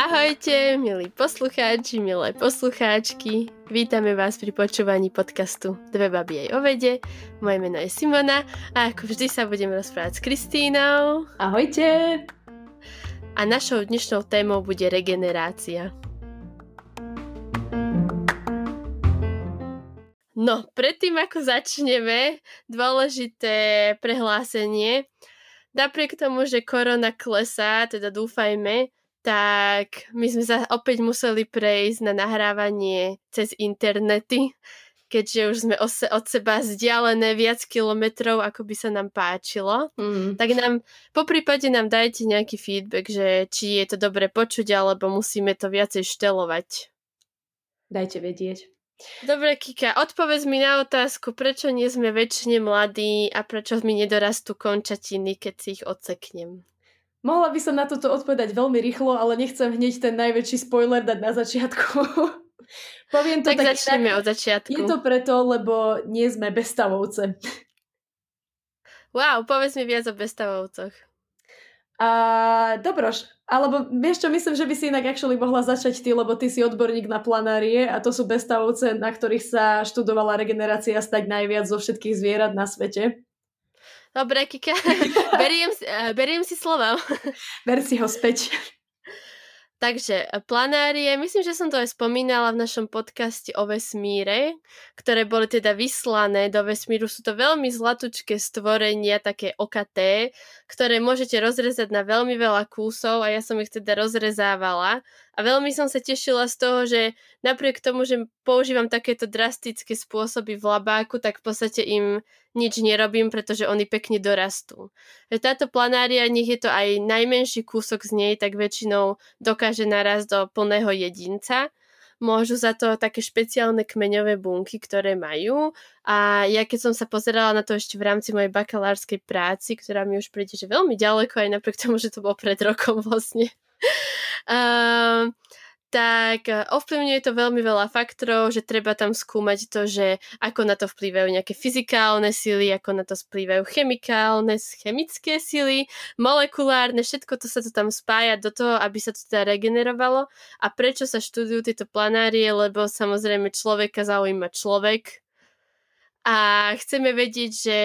Ahojte, milí poslucháči, milé poslucháčky. Vítame vás pri počúvaní podcastu Dve baby aj o vede. Moje meno je Simona a ako vždy sa budem rozprávať s Kristínou. Ahojte! A našou dnešnou témou bude regenerácia. No, predtým ako začneme, dôležité prehlásenie. Napriek tomu, že korona klesá, teda dúfajme, tak my sme sa opäť museli prejsť na nahrávanie cez internety, keďže už sme od seba vzdialené viac kilometrov, ako by sa nám páčilo. Mm. Tak nám, po prípade nám dajte nejaký feedback, že či je to dobre počuť, alebo musíme to viacej štelovať. Dajte vedieť. Dobre, Kika, odpovedz mi na otázku, prečo nie sme väčšine mladí a prečo mi nedorastú končatiny, keď si ich odseknem. Mohla by som na toto odpovedať veľmi rýchlo, ale nechcem hneď ten najväčší spoiler dať na začiatku. Poviem to tak, tak začneme od začiatku. Je to preto, lebo nie sme bestavovce. Wow, povedz mi viac o bestavovcoch. A dobroš, alebo vieš čo, myslím, že by si inak actually mohla začať ty, lebo ty si odborník na planárie a to sú bestavovce, na ktorých sa študovala regenerácia stať najviac zo všetkých zvierat na svete. Dobre, Kika, beriem, uh, beriem si slova. Ber si ho späť. Takže e, planárie, myslím, že som to aj spomínala v našom podcaste o vesmíre, ktoré boli teda vyslané do vesmíru. Sú to veľmi zlatučké stvorenia, také okaté, ktoré môžete rozrezať na veľmi veľa kúsov a ja som ich teda rozrezávala. A veľmi som sa tešila z toho, že napriek tomu, že používam takéto drastické spôsoby v labáku, tak v podstate im nič nerobím, pretože oni pekne dorastú. Táto planária, nech je to aj najmenší kúsok z nej, tak väčšinou dokáže narazť do plného jedinca. Môžu za to také špeciálne kmeňové bunky, ktoré majú. A ja keď som sa pozerala na to ešte v rámci mojej bakalárskej práci, ktorá mi už príde že veľmi ďaleko, aj napriek tomu, že to bolo pred rokom vlastne. Uh, tak e, ovplyvňuje to veľmi veľa faktorov, že treba tam skúmať to, že ako na to vplývajú nejaké fyzikálne sily, ako na to vplývajú chemikálne, chemické sily, molekulárne, všetko to sa to tam spája do toho, aby sa to teda regenerovalo. A prečo sa študujú tieto planárie? Lebo samozrejme človeka zaujíma človek a chceme vedieť, že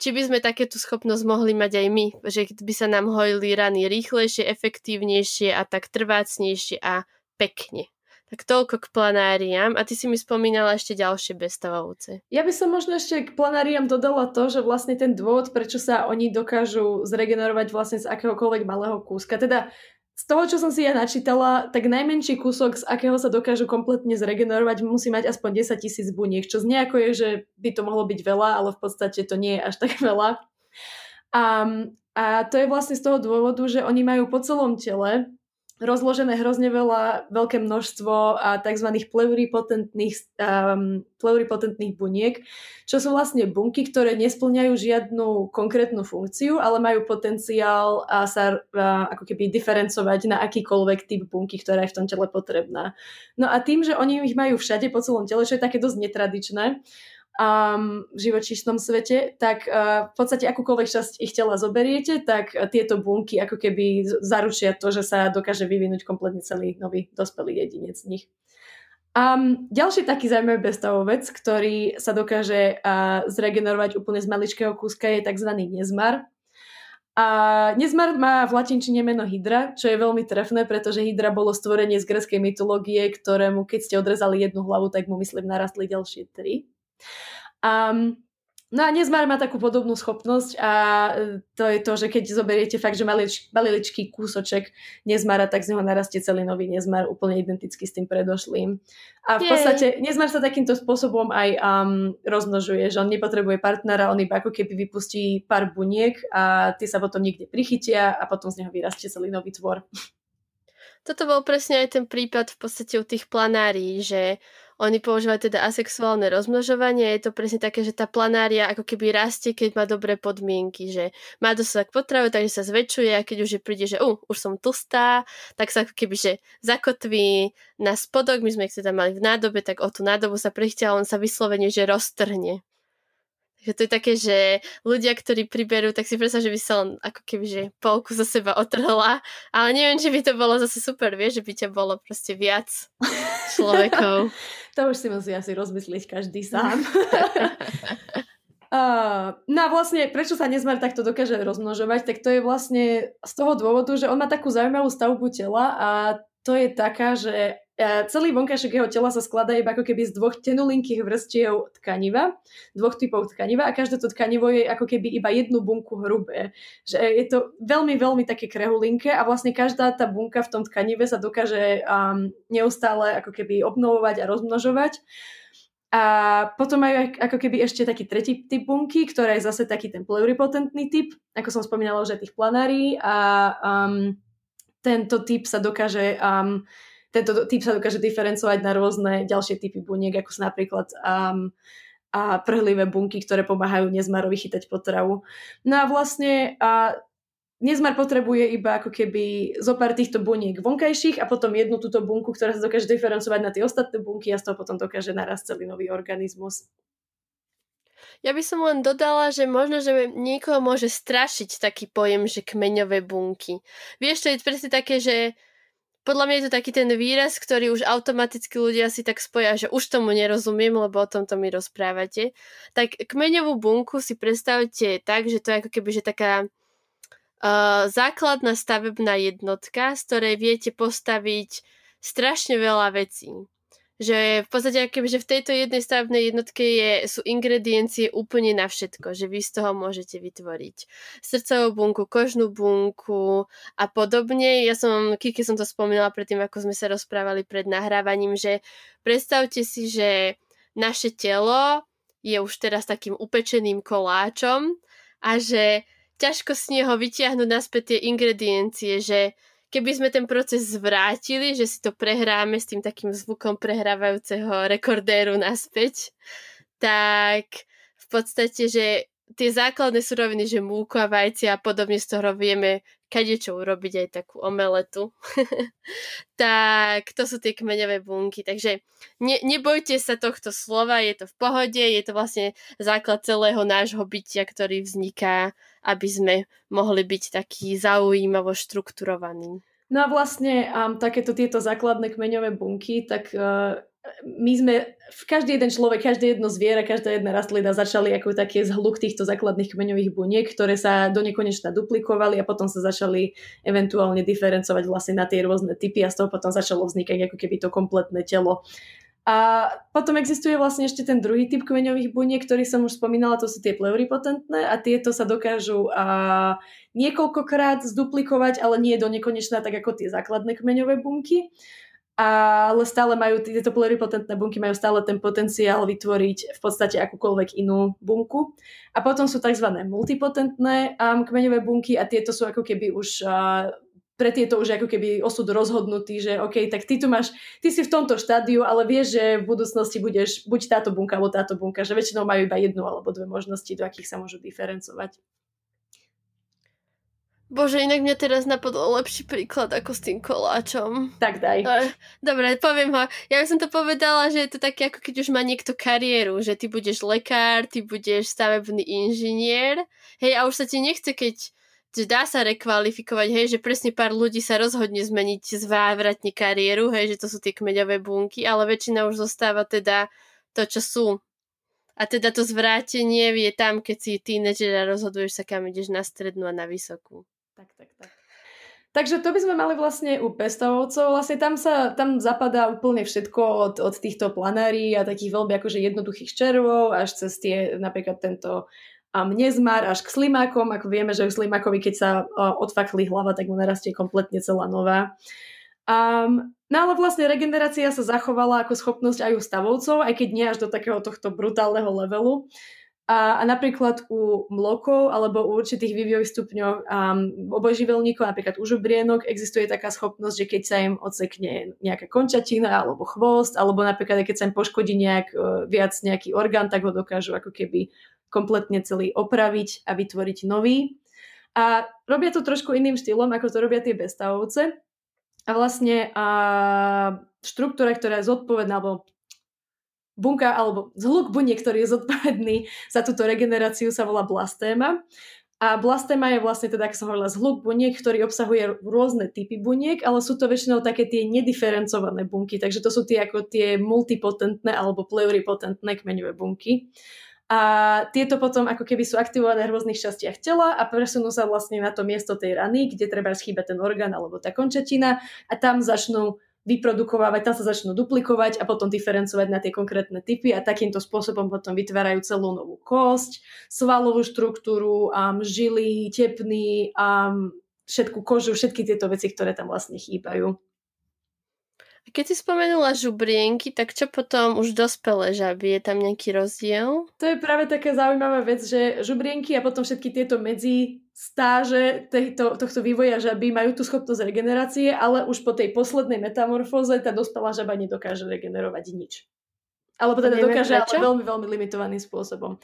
či by sme takéto schopnosť mohli mať aj my, že by sa nám hojili rany rýchlejšie, efektívnejšie a tak trvácnejšie a pekne. Tak toľko k planáriám. A ty si mi spomínala ešte ďalšie bestavovce. Ja by som možno ešte k planáriám dodala to, že vlastne ten dôvod, prečo sa oni dokážu zregenerovať vlastne z akéhokoľvek malého kúska. Teda z toho, čo som si ja načítala, tak najmenší kúsok, z akého sa dokážu kompletne zregenerovať, musí mať aspoň 10 tisíc buniek, čo znie ako je, že by to mohlo byť veľa, ale v podstate to nie je až tak veľa. A, a to je vlastne z toho dôvodu, že oni majú po celom tele rozložené hrozne veľa, veľké množstvo a tzv. pluripotentných, um, pluripotentných buniek, čo sú vlastne bunky, ktoré nesplňajú žiadnu konkrétnu funkciu, ale majú potenciál a sa a, ako keby diferencovať na akýkoľvek typ bunky, ktorá je v tom tele potrebná. No a tým, že oni ich majú všade po celom tele, čo je také dosť netradičné, um, živočíšnom svete, tak uh, v podstate akúkoľvek časť ich tela zoberiete, tak uh, tieto bunky ako keby zaručia to, že sa dokáže vyvinúť kompletne celý nový dospelý jedinec z nich. Um, ďalší taký zaujímavý bestavovec, ktorý sa dokáže uh, zregenerovať úplne z maličkého kúska, je tzv. nezmar. A nezmar má v latinčine meno Hydra, čo je veľmi trefné, pretože Hydra bolo stvorenie z gréckej mytológie, ktorému keď ste odrezali jednu hlavu, tak mu myslím narastli ďalšie tri. Um, No a nezmar má takú podobnú schopnosť a e, to je to, že keď zoberiete fakt, že malič, maliličký kúsoček nezmara, tak z neho narastie celý nový nezmar, úplne identický s tým predošlým. A v Jej. podstate nezmar sa takýmto spôsobom aj um, rozmnožuje, že on nepotrebuje partnera, on iba ako keby vypustí pár buniek a tie sa potom niekde prichytia a potom z neho vyrastie celý nový tvor. Toto bol presne aj ten prípad v podstate u tých planárií, že oni používajú teda asexuálne rozmnožovanie. Je to presne také, že tá planária ako keby rastie, keď má dobré podmienky, že má dostatok potravy, takže sa zväčšuje a keď už je príde, že uh, už som tlstá, tak sa ako keby, že zakotví na spodok, my sme ich teda mali v nádobe, tak o tú nádobu sa prichtia a on sa vyslovene, že roztrhne. Takže to je také, že ľudia, ktorí priberú, tak si predstav, že by sa len ako keby, že polku za seba otrhla, ale neviem, či by to bolo zase super, vieš, že by ťa bolo proste viac človekov. to už si musí asi rozmyslieť každý sám. Uh, no a vlastne, prečo sa nezmar takto dokáže rozmnožovať, tak to je vlastne z toho dôvodu, že on má takú zaujímavú stavbu tela a to je taká, že celý vonkajšok jeho tela sa skladá iba ako keby z dvoch tenulinkých vrstiev tkaniva, dvoch typov tkaniva a každé to tkanivo je ako keby iba jednu bunku hrubé. Že je to veľmi, veľmi také krehulinké a vlastne každá tá bunka v tom tkanive sa dokáže um, neustále ako keby obnovovať a rozmnožovať. A potom majú ako keby ešte taký tretí typ bunky, ktorá je zase taký ten pluripotentný typ, ako som spomínala už aj tých planári a um, tento typ sa dokáže um, tento typ sa dokáže diferencovať na rôzne ďalšie typy buniek, ako sú napríklad um, a prhlivé bunky, ktoré pomáhajú nezmarovi chytať potravu. No a vlastne a Nezmar potrebuje iba ako keby zo pár týchto buniek vonkajších a potom jednu túto bunku, ktorá sa dokáže diferencovať na tie ostatné bunky a z toho potom dokáže narast celý nový organizmus. Ja by som len dodala, že možno, že niekoho môže strašiť taký pojem, že kmeňové bunky. Vieš, to je presne také, že podľa mňa je to taký ten výraz, ktorý už automaticky ľudia si tak spoja, že už tomu nerozumiem, lebo o tomto mi rozprávate. Tak kmeňovú bunku si predstavte tak, že to je ako keby že taká uh, základná stavebná jednotka, z ktorej viete postaviť strašne veľa vecí. Že v podstate, že v tejto jednej stavebnej jednotke je, sú ingrediencie úplne na všetko, že vy z toho môžete vytvoriť srdcovú bunku, kožnú bunku a podobne. Ja som, Kiki som to spomínala predtým, ako sme sa rozprávali pred nahrávaním, že predstavte si, že naše telo je už teraz takým upečeným koláčom a že ťažko z neho vytiahnuť naspäť tie ingrediencie, že keby sme ten proces zvrátili, že si to prehráme s tým takým zvukom prehrávajúceho rekordéru naspäť, tak v podstate, že tie základné suroviny, že múku a vajci a podobne z toho vieme kadečo urobiť aj takú omeletu. tak to sú tie kmeňové bunky. Takže ne, nebojte sa tohto slova, je to v pohode, je to vlastne základ celého nášho bytia, ktorý vzniká, aby sme mohli byť taký zaujímavo štrukturovaní. No a vlastne um, takéto tieto základné kmeňové bunky, tak uh, my sme, každý jeden človek, každé jedno zviera, každá jedna rastlina začali ako také zhluk týchto základných kmeňových buniek, ktoré sa do nekonečna duplikovali a potom sa začali eventuálne diferencovať vlastne na tie rôzne typy a z toho potom začalo vznikať ako keby to kompletné telo. A potom existuje vlastne ešte ten druhý typ kmeňových buniek, ktorý som už spomínala, to sú tie pleuripotentné a tieto sa dokážu a, niekoľkokrát zduplikovať, ale nie do nekonečna, tak ako tie základné kmeňové bunky ale stále majú, tieto pluripotentné bunky majú stále ten potenciál vytvoriť v podstate akúkoľvek inú bunku. A potom sú tzv. multipotentné um, kmeňové bunky a tieto sú ako keby už uh, pre tieto už ako keby osud rozhodnutý, že OK, tak ty tu máš, ty si v tomto štádiu, ale vieš, že v budúcnosti budeš buď táto bunka alebo táto bunka, že väčšinou majú iba jednu alebo dve možnosti, do akých sa môžu diferencovať. Bože, inak mňa teraz napadol lepší príklad ako s tým koláčom. Tak daj. Dobre, poviem ho. Ja by som to povedala, že je to také ako keď už má niekto kariéru, že ty budeš lekár, ty budeš stavebný inžinier. Hej, a už sa ti nechce, keď že dá sa rekvalifikovať, hej, že presne pár ľudí sa rozhodne zmeniť zvávratne kariéru, hej, že to sú tie kmeďové bunky, ale väčšina už zostáva teda to, čo sú. A teda to zvrátenie je tam, keď si tínedžer a rozhoduješ sa, kam ideš na strednú a na vysokú. Tak, tak, tak. Takže to by sme mali vlastne u pestovcov. Vlastne tam sa tam zapadá úplne všetko od, od týchto planárií a takých veľmi akože jednoduchých červov až cez tie napríklad tento um, nezmar až k slimákom. Ako vieme, že u slimákovi, keď sa odfakli hlava, tak mu narastie kompletne celá nová. Um, no ale vlastne regenerácia sa zachovala ako schopnosť aj u stavovcov, aj keď nie až do takého tohto brutálneho levelu. A, a napríklad u mlokov alebo u určitých vývojových stupňov um, obojživelníkov, napríklad u žubrienok, existuje taká schopnosť, že keď sa im odsekne nejaká končatina alebo chvost, alebo napríklad keď sa im poškodí nejak uh, viac nejaký orgán, tak ho dokážu ako keby kompletne celý opraviť a vytvoriť nový. A robia to trošku iným štýlom, ako to robia tie bestavovce. A vlastne a štruktúra, ktorá je zodpovedná, alebo bunka alebo zhluk buniek, ktorý je zodpovedný za túto regeneráciu sa volá blastéma. A blastéma je vlastne teda, ako som hovorila, zhluk buniek, ktorý obsahuje rôzne typy buniek, ale sú to väčšinou také tie nediferencované bunky, takže to sú tie ako tie multipotentné alebo pluripotentné kmeňové bunky. A tieto potom ako keby sú aktivované v rôznych častiach tela a presunú sa vlastne na to miesto tej rany, kde treba schýbať ten orgán alebo tá končatina a tam začnú vyprodukovávať, tam sa začnú duplikovať a potom diferencovať na tie konkrétne typy a takýmto spôsobom potom vytvárajú celú novú kosť, svalovú štruktúru, um, žily, tepny, um, všetku kožu, všetky tieto veci, ktoré tam vlastne chýbajú. Keď si spomenula žubrienky, tak čo potom už dospelé žaby? Je tam nejaký rozdiel? To je práve taká zaujímavá vec, že žubrienky a potom všetky tieto medzi stáže tejto, tohto vývoja žaby majú tú schopnosť regenerácie, ale už po tej poslednej metamorfóze tá dospelá žaba nedokáže regenerovať nič. Alebo teda dokáže, ale veľmi, veľmi limitovaným spôsobom.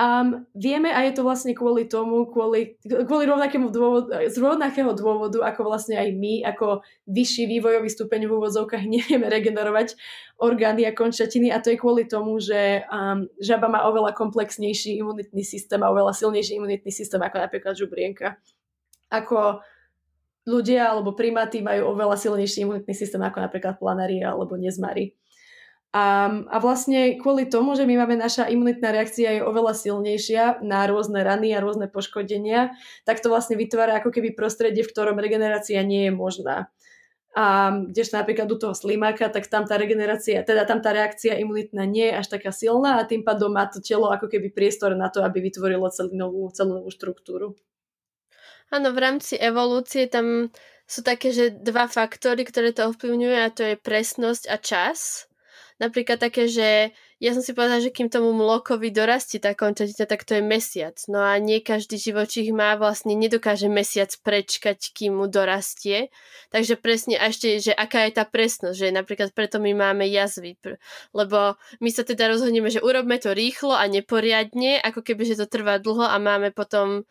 Um, vieme a je to vlastne kvôli tomu, kvôli, kvôli rovnakému dôvodu, z rovnakého dôvodu, ako vlastne aj my, ako vyšší vývojový stupeň v úvodzovkách nevieme regenerovať orgány a končatiny a to je kvôli tomu, že um, žaba má oveľa komplexnejší imunitný systém a oveľa silnejší imunitný systém ako napríklad žubrienka. Ako ľudia alebo primáty majú oveľa silnejší imunitný systém ako napríklad planári alebo nezmary. A, a vlastne kvôli tomu, že my máme naša imunitná reakcia je oveľa silnejšia na rôzne rany a rôzne poškodenia, tak to vlastne vytvára ako keby prostredie, v ktorom regenerácia nie je možná. A kdežto napríklad u toho slimáka, tak tam tá regenerácia, teda tam tá reakcia imunitná nie je až taká silná a tým pádom má to telo ako keby priestor na to, aby vytvorilo celú novú, celú novú štruktúru. Áno, v rámci evolúcie tam sú také, že dva faktory, ktoré to ovplyvňujú a to je presnosť a čas napríklad také, že ja som si povedala, že kým tomu mlokovi dorastie tá končatina, tak to je mesiac. No a nie každý živočích má vlastne, nedokáže mesiac prečkať, kým mu dorastie. Takže presne, a ešte, že aká je tá presnosť, že napríklad preto my máme jazvy. Lebo my sa teda rozhodneme, že urobme to rýchlo a neporiadne, ako keby, že to trvá dlho a máme potom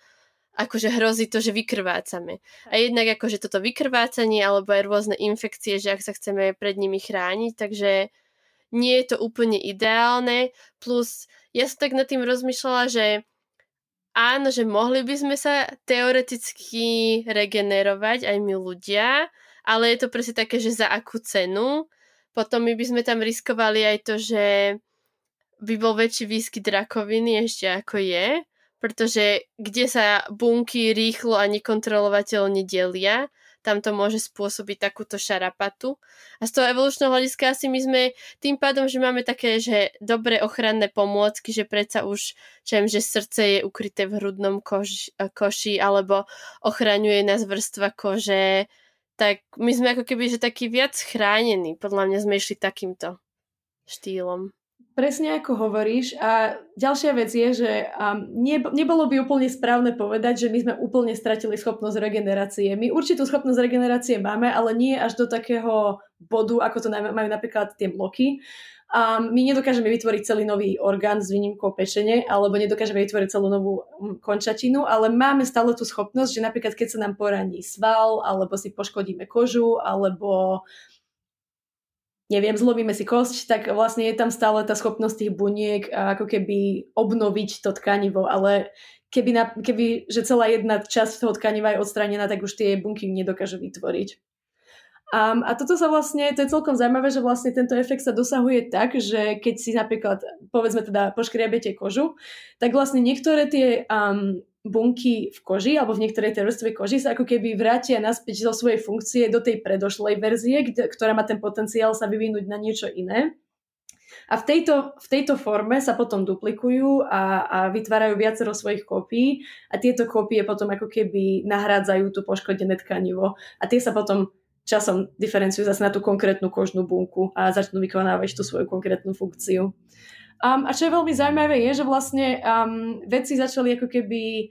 akože hrozí to, že vykrvácame. A jednak akože toto vykrvácanie alebo aj rôzne infekcie, že ak sa chceme pred nimi chrániť, takže nie je to úplne ideálne, plus ja som tak nad tým rozmýšľala, že áno, že mohli by sme sa teoreticky regenerovať aj my ľudia, ale je to presne také, že za akú cenu. Potom my by sme tam riskovali aj to, že by bol väčší výskyt rakoviny ešte ako je, pretože kde sa bunky rýchlo a nekontrolovateľne delia, tam to môže spôsobiť takúto šarapatu. A z toho evolučného hľadiska asi my sme tým pádom, že máme také, že dobré ochranné pomôcky, že predsa už, čem, že srdce je ukryté v hrudnom koži, koši alebo ochraňuje nás vrstva kože, tak my sme ako keby, že taký viac chránení. Podľa mňa sme išli takýmto štýlom. Presne ako hovoríš. A ďalšia vec je, že um, ne, nebolo by úplne správne povedať, že my sme úplne stratili schopnosť regenerácie. My určitú schopnosť regenerácie máme, ale nie až do takého bodu, ako to majú napríklad tie bloky. Um, my nedokážeme vytvoriť celý nový orgán s výnimkou pečene, alebo nedokážeme vytvoriť celú novú končatinu, ale máme stále tú schopnosť, že napríklad keď sa nám poraní sval, alebo si poškodíme kožu, alebo neviem, zlomíme si kosť, tak vlastne je tam stále tá schopnosť tých buniek ako keby obnoviť to tkanivo, ale keby, na, keby že celá jedna časť toho tkaniva je odstranená, tak už tie bunky nedokáže vytvoriť. Um, a toto sa vlastne, to je celkom zaujímavé, že vlastne tento efekt sa dosahuje tak, že keď si napríklad, povedzme teda, poškriabete kožu, tak vlastne niektoré tie um, bunky v koži alebo v niektorej tej vrstve koži sa ako keby vrátia naspäť zo svojej funkcie do tej predošlej verzie, kde, ktorá má ten potenciál sa vyvinúť na niečo iné. A v tejto, v tejto forme sa potom duplikujú a, a vytvárajú viacero svojich kópií a tieto kópie potom ako keby nahrádzajú tú poškodené tkanivo a tie sa potom časom diferenciujú zase na tú konkrétnu kožnú bunku a začnú vykonávať tú svoju konkrétnu funkciu. Um, a čo je veľmi zaujímavé je, že vlastne um, vedci začali ako keby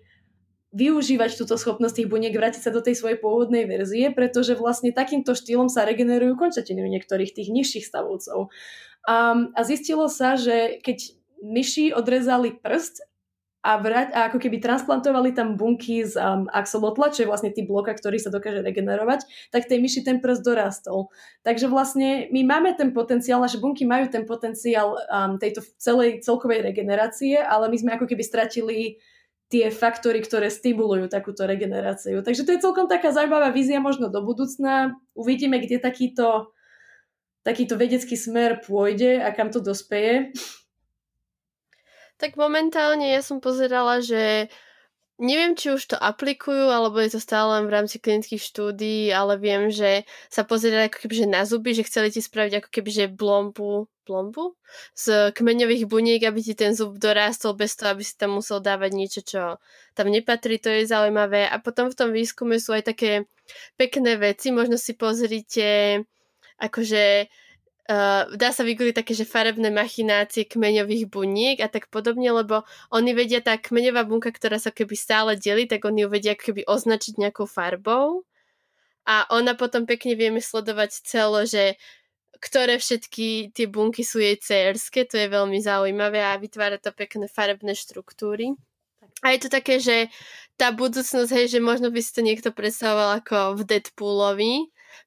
využívať túto schopnosť tých buniek, vrátiť sa do tej svojej pôvodnej verzie, pretože vlastne takýmto štýlom sa regenerujú končatiny niektorých tých nižších stavovcov. Um, a zistilo sa, že keď myši odrezali prst a, vrať, a ako keby transplantovali tam bunky z um, axolotla, čo je vlastne tý bloka, ktorý sa dokáže regenerovať, tak tej myši ten prst dorastol. Takže vlastne my máme ten potenciál, naše bunky majú ten potenciál um, tejto celej celkovej regenerácie, ale my sme ako keby stratili tie faktory, ktoré stimulujú takúto regeneráciu. Takže to je celkom taká zaujímavá vízia možno do budúcna. Uvidíme, kde takýto, takýto vedecký smer pôjde a kam to dospeje. Tak momentálne ja som pozerala, že neviem, či už to aplikujú, alebo je to stále len v rámci klinických štúdií, ale viem, že sa pozerali ako keby na zuby, že chceli ti spraviť ako keby že blombu, blombu z kmeňových buniek, aby ti ten zub dorástol bez toho, aby si tam musel dávať niečo, čo tam nepatrí, to je zaujímavé. A potom v tom výskume sú aj také pekné veci, možno si pozrite akože uh, dá sa vygoogliť také, že farebné machinácie kmeňových buniek a tak podobne, lebo oni vedia, tá kmeňová bunka, ktorá sa keby stále delí, tak oni ju vedia keby označiť nejakou farbou a ona potom pekne vieme sledovať celo, že ktoré všetky tie bunky sú jej cerské, to je veľmi zaujímavé a vytvára to pekné farebné štruktúry. A je to také, že tá budúcnosť, hej, že možno by si to niekto predstavoval ako v Deadpoolovi,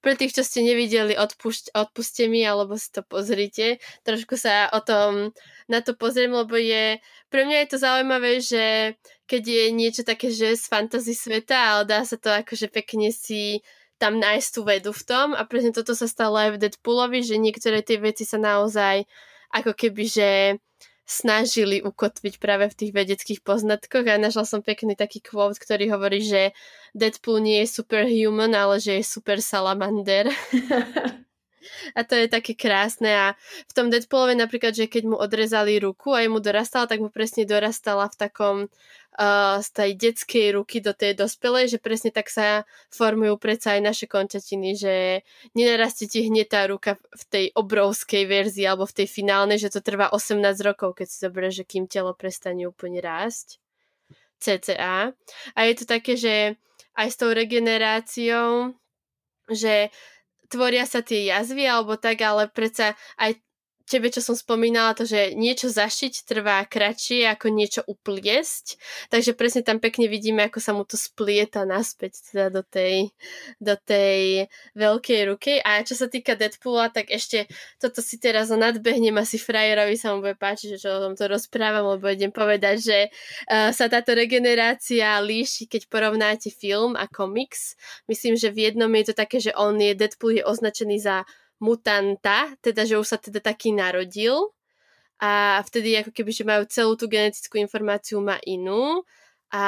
pre tých, čo ste nevideli, odpušť, odpuste mi, alebo si to pozrite. Trošku sa o tom na to pozriem, lebo je... Pre mňa je to zaujímavé, že keď je niečo také, že z fantasy sveta, ale dá sa to akože pekne si tam nájsť tú vedu v tom a presne toto sa stalo aj v Deadpoolovi, že niektoré tie veci sa naozaj ako keby, že snažili ukotviť práve v tých vedeckých poznatkoch a našla som pekný taký quote, ktorý hovorí, že Deadpool nie je superhuman, ale že je super salamander. a to je také krásne a v tom Deadpoolove napríklad, že keď mu odrezali ruku a mu dorastala, tak mu presne dorastala v takom uh, z tej detskej ruky do tej dospelej, že presne tak sa formujú predsa aj naše končatiny, že nenarastie ti hneď tá ruka v tej obrovskej verzii alebo v tej finálnej, že to trvá 18 rokov, keď si zoberieš, že kým telo prestane úplne rásť. CCA. A je to také, že aj s tou regeneráciou, že tvoria sa tie jazvy alebo tak, ale predsa aj tebe, čo som spomínala, to, že niečo zašiť trvá kratšie ako niečo upliesť, takže presne tam pekne vidíme, ako sa mu to splieta naspäť teda do tej, do tej veľkej ruky. A čo sa týka Deadpoola, tak ešte toto si teraz nadbehnem asi frajerovi sa mu bude páčiť, že čo o tom to rozprávam, lebo idem povedať, že uh, sa táto regenerácia líši, keď porovnáte film a komiks. Myslím, že v jednom je to také, že on je, Deadpool je označený za mutanta, teda že už sa teda taký narodil. A vtedy ako keby, že majú celú tú genetickú informáciu, má inú. A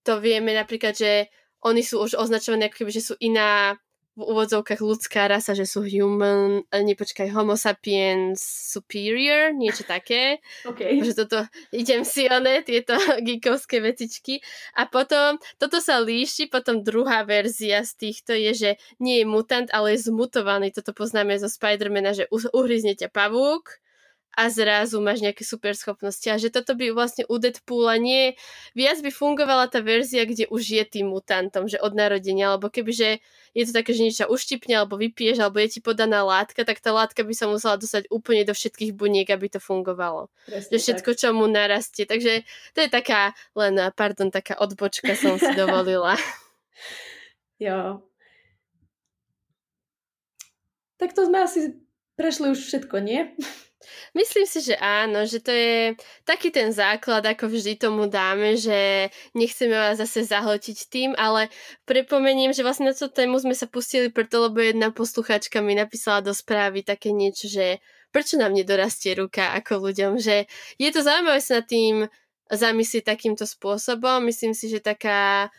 to vieme napríklad, že oni sú už označovaní ako keby, že sú iná v úvodzovkách ľudská rasa, že sú human, eh, nepočkaj, homo sapiens superior, niečo také. Okay. Že toto, idem si one, tieto geekovské vecičky. A potom, toto sa líši, potom druhá verzia z týchto je, že nie je mutant, ale je zmutovaný. Toto poznáme zo Spidermana, že uhryzne ťa pavúk a zrazu máš nejaké super schopnosti. A že toto by vlastne u Deadpoola nie... Viac by fungovala tá verzia, kde už je tým mutantom, že od narodenia, alebo kebyže je to také, že niečo uštipne, alebo vypiješ, alebo je ti podaná látka, tak tá látka by sa musela dostať úplne do všetkých buniek, aby to fungovalo. Presne že všetko, tak. čo mu narastie. Takže to je taká len, pardon, taká odbočka som si dovolila. jo. Tak to sme asi prešli už všetko, nie? Myslím si, že áno, že to je taký ten základ, ako vždy tomu dáme, že nechceme vás zase zahltiť tým, ale pripomeniem, že vlastne na tú tému sme sa pustili preto, lebo jedna posluchačka mi napísala do správy také niečo, že prečo nám nedorastie ruka ako ľuďom, že je to zaujímavé sa nad tým zamyslieť takýmto spôsobom. Myslím si, že taká,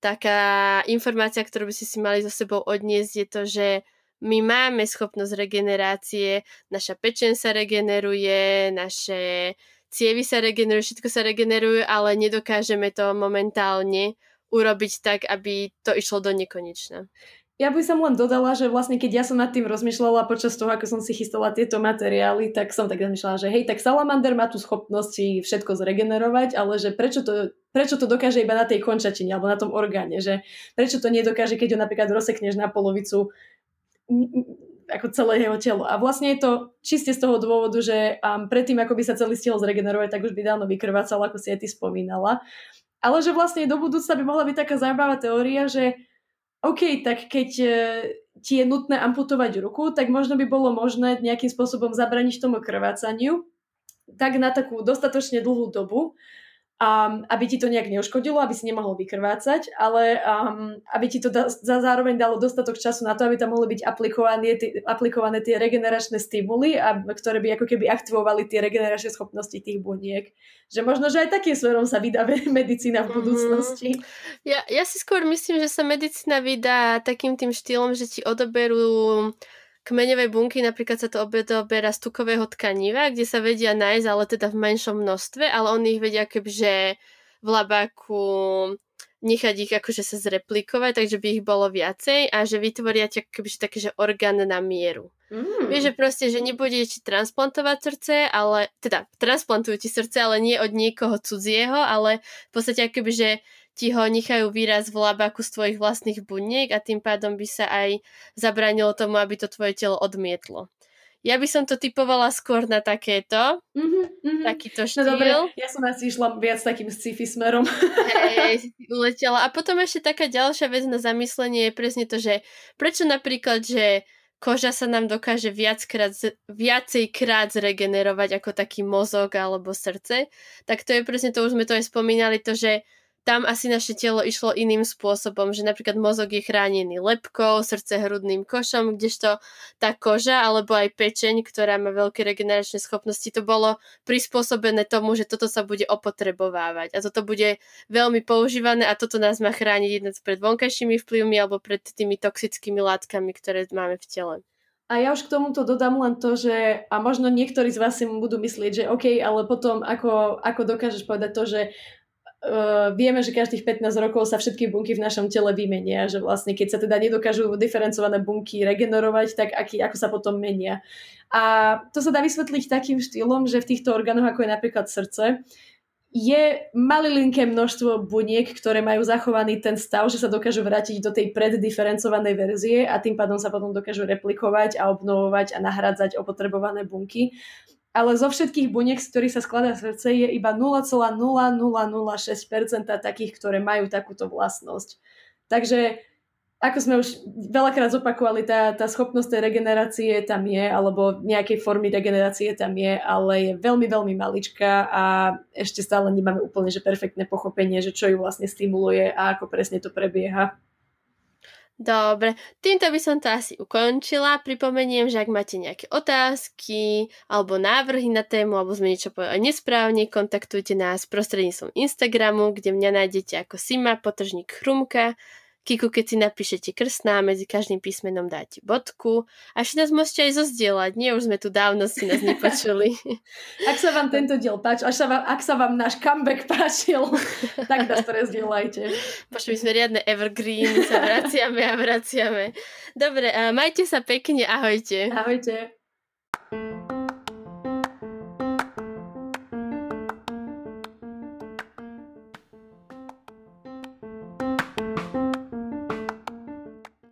taká informácia, ktorú by ste si mali so sebou odniesť, je to, že my máme schopnosť regenerácie, naša pečen sa regeneruje, naše cievy sa regenerujú, všetko sa regeneruje, ale nedokážeme to momentálne urobiť tak, aby to išlo do nekonečna. Ja by som len dodala, že vlastne keď ja som nad tým rozmýšľala počas toho, ako som si chystala tieto materiály, tak som tak rozmýšľala, že hej, tak salamander má tú schopnosť si všetko zregenerovať, ale že prečo to, prečo to dokáže iba na tej končatine alebo na tom orgáne, že prečo to nedokáže, keď ho napríklad rozsekneš na polovicu ako celé jeho telo. A vlastne je to čiste z toho dôvodu, že um, predtým, ako by sa celý stihol zregenerovať, tak už by dávno vykrvácal, ako si aj ty spomínala. Ale že vlastne do budúcna by mohla byť taká zaujímavá teória, že OK, tak keď uh, ti je nutné amputovať ruku, tak možno by bolo možné nejakým spôsobom zabraniť tomu krvácaniu, tak na takú dostatočne dlhú dobu, um, aby ti to nejak neuškodilo, aby si nemohol vykrvácať, ale um, aby ti to da, za zároveň dalo dostatok času na to, aby tam mohli byť aplikované, tie, aplikované tie regeneračné stimuly, a, ktoré by ako keby aktivovali tie regeneračné schopnosti tých buniek. Že možno, že aj takým smerom sa vydá medicína v mhm. budúcnosti. Mm-hmm. Ja, ja si skôr myslím, že sa medicína vydá takým tým štýlom, že ti odoberú kmeňovej bunky napríklad sa to odoberá z tukového tkaniva, kde sa vedia nájsť, ale teda v menšom množstve, ale oni ich vedia kebyže v labáku nechať ich akože sa zreplikovať, takže by ich bolo viacej a že vytvoria ťa kebyže také, že orgán na mieru. Mm. Vieš, že proste, že nebudete ti transplantovať srdce, ale, teda transplantujú ti srdce, ale nie od niekoho cudzieho, ale v podstate akoby, že ti ho nechajú výraz v labaku z tvojich vlastných buniek a tým pádom by sa aj zabránilo tomu, aby to tvoje telo odmietlo. Ja by som to typovala skôr na takéto, mm-hmm, mm-hmm. takýto štýl. No dobre, ja som asi išla viac takým sci-fi smerom. Hej, uletela. A potom ešte taká ďalšia vec na zamyslenie je presne to, že prečo napríklad, že koža sa nám dokáže viackrát, viacej krát zregenerovať ako taký mozog alebo srdce, tak to je presne to, už sme to aj spomínali, to, že tam asi naše telo išlo iným spôsobom, že napríklad mozog je chránený lepkou, srdce hrudným košom, kdežto tá koža alebo aj pečeň, ktorá má veľké regeneračné schopnosti, to bolo prispôsobené tomu, že toto sa bude opotrebovávať a toto bude veľmi používané a toto nás má chrániť jednak pred vonkajšími vplyvmi alebo pred tými toxickými látkami, ktoré máme v tele. A ja už k tomuto dodám len to, že a možno niektorí z vás si budú myslieť, že OK, ale potom ako, ako dokážeš povedať to, že uh, vieme, že každých 15 rokov sa všetky bunky v našom tele vymenia, že vlastne keď sa teda nedokážu diferencované bunky regenerovať, tak aký, ako sa potom menia. A to sa dá vysvetliť takým štýlom, že v týchto orgánoch, ako je napríklad srdce, je malilinké množstvo buniek, ktoré majú zachovaný ten stav, že sa dokážu vrátiť do tej preddiferencovanej verzie a tým pádom sa potom dokážu replikovať a obnovovať a nahradzať opotrebované bunky ale zo všetkých buniek, z ktorých sa skladá srdce, je iba 0,0006% takých, ktoré majú takúto vlastnosť. Takže ako sme už veľakrát zopakovali, tá, tá schopnosť tej regenerácie tam je, alebo nejakej formy regenerácie tam je, ale je veľmi, veľmi maličká a ešte stále nemáme úplne že perfektné pochopenie, že čo ju vlastne stimuluje a ako presne to prebieha. Dobre, týmto by som to asi ukončila. Pripomeniem, že ak máte nejaké otázky alebo návrhy na tému, alebo sme niečo povedali nesprávne, kontaktujte nás prostredníctvom Instagramu, kde mňa nájdete ako Sima, potržník Chrumka Kiku, keď si napíšete krstná, medzi každým písmenom dáte bodku a ešte nás môžete aj zozdieľať. Nie, už sme tu dávno si nás nepočuli. ak sa vám tento diel páčil, ak sa vám, ak sa vám náš comeback páčil, tak nás to rozdieľajte. Pošli sme riadne evergreen, sa vraciame a vraciame. Dobre, majte sa pekne, ahojte. Ahojte.